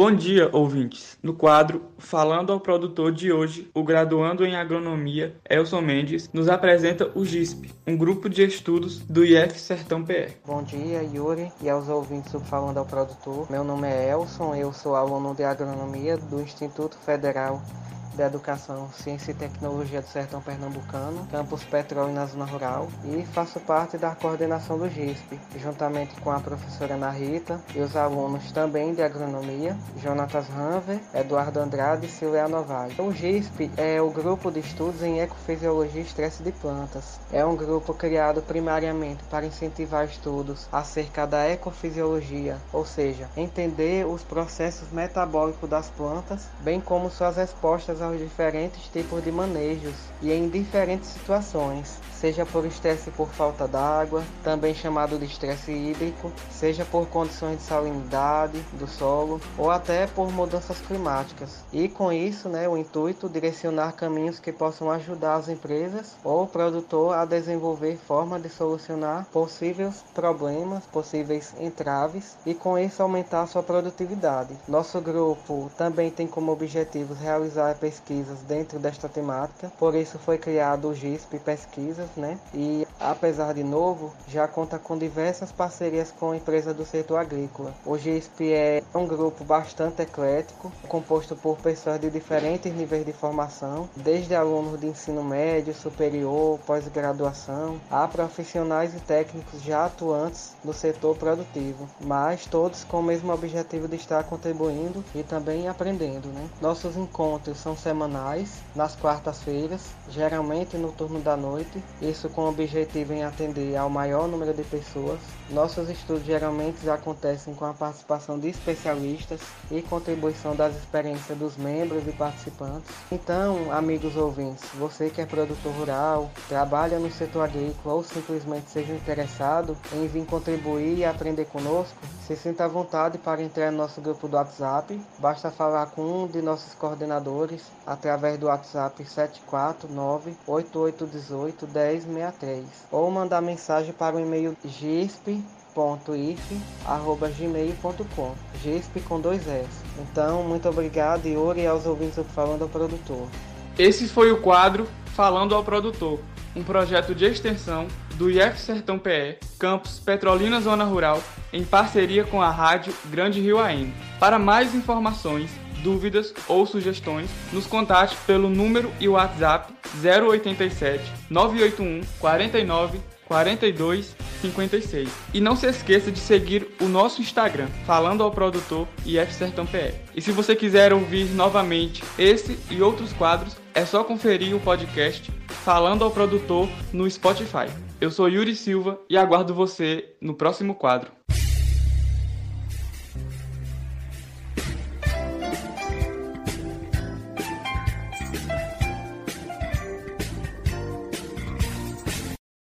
Bom dia, ouvintes. No quadro Falando ao Produtor de hoje, o graduando em Agronomia, Elson Mendes, nos apresenta o GISP, um grupo de estudos do IF Sertão PR. Bom dia, Yuri, e aos ouvintes do Falando ao Produtor. Meu nome é Elson, eu sou aluno de Agronomia do Instituto Federal da Educação, Ciência e Tecnologia do Sertão Pernambucano, campus Petróleo na Zona Rural, e faço parte da coordenação do GISP, juntamente com a professora Ana Rita e os alunos também de Agronomia, Jonatas Ranver, Eduardo Andrade e Silvia Novaes. O GISP é o Grupo de Estudos em Ecofisiologia e Estresse de Plantas. É um grupo criado primariamente para incentivar estudos acerca da ecofisiologia, ou seja, entender os processos metabólicos das plantas, bem como suas respostas aos diferentes tipos de manejos e em diferentes situações, seja por estresse por falta d'água, também chamado de estresse hídrico, seja por condições de salinidade do solo ou até por mudanças climáticas. E com isso, né, o intuito direcionar caminhos que possam ajudar as empresas ou o produtor a desenvolver formas de solucionar possíveis problemas, possíveis entraves e com isso aumentar sua produtividade. Nosso grupo também tem como objetivo realizar pesquisas dentro desta temática, por isso foi criado o GISP Pesquisas, né? E apesar de novo, já conta com diversas parcerias com empresas do setor agrícola. O GISP é um grupo bastante eclético, composto por pessoas de diferentes níveis de formação, desde alunos de ensino médio, superior, pós-graduação, a profissionais e técnicos já atuantes no setor produtivo, mas todos com o mesmo objetivo de estar contribuindo e também aprendendo, né? Nossos encontros são semanais, nas quartas-feiras, geralmente no turno da noite, isso com o objetivo em atender ao maior número de pessoas. Nossos estudos geralmente acontecem com a participação de especialistas e contribuição das experiências dos membros e participantes. Então, amigos ouvintes, você que é produtor rural, trabalha no setor agrícola ou simplesmente seja interessado em vir contribuir e aprender conosco, se sinta à vontade para entrar no nosso grupo do WhatsApp. Basta falar com um de nossos coordenadores através do WhatsApp 749-8818-1063 ou mandar mensagem para o e-mail gisp.if.gmail.com gisp com dois S. Então, muito obrigado e ore aos ouvintes do Falando ao Produtor. Esse foi o quadro Falando ao Produtor, um projeto de extensão do IF Sertão PE, campus Petrolina Zona Rural, em parceria com a rádio Grande Rio AM. Para mais informações, dúvidas ou sugestões, nos contate pelo número e WhatsApp 087 981 49 42 56. E não se esqueça de seguir o nosso Instagram, falando ao produtor IF Sertão PR. E se você quiser ouvir novamente esse e outros quadros, é só conferir o podcast Falando ao Produtor no Spotify. Eu sou Yuri Silva e aguardo você no próximo quadro.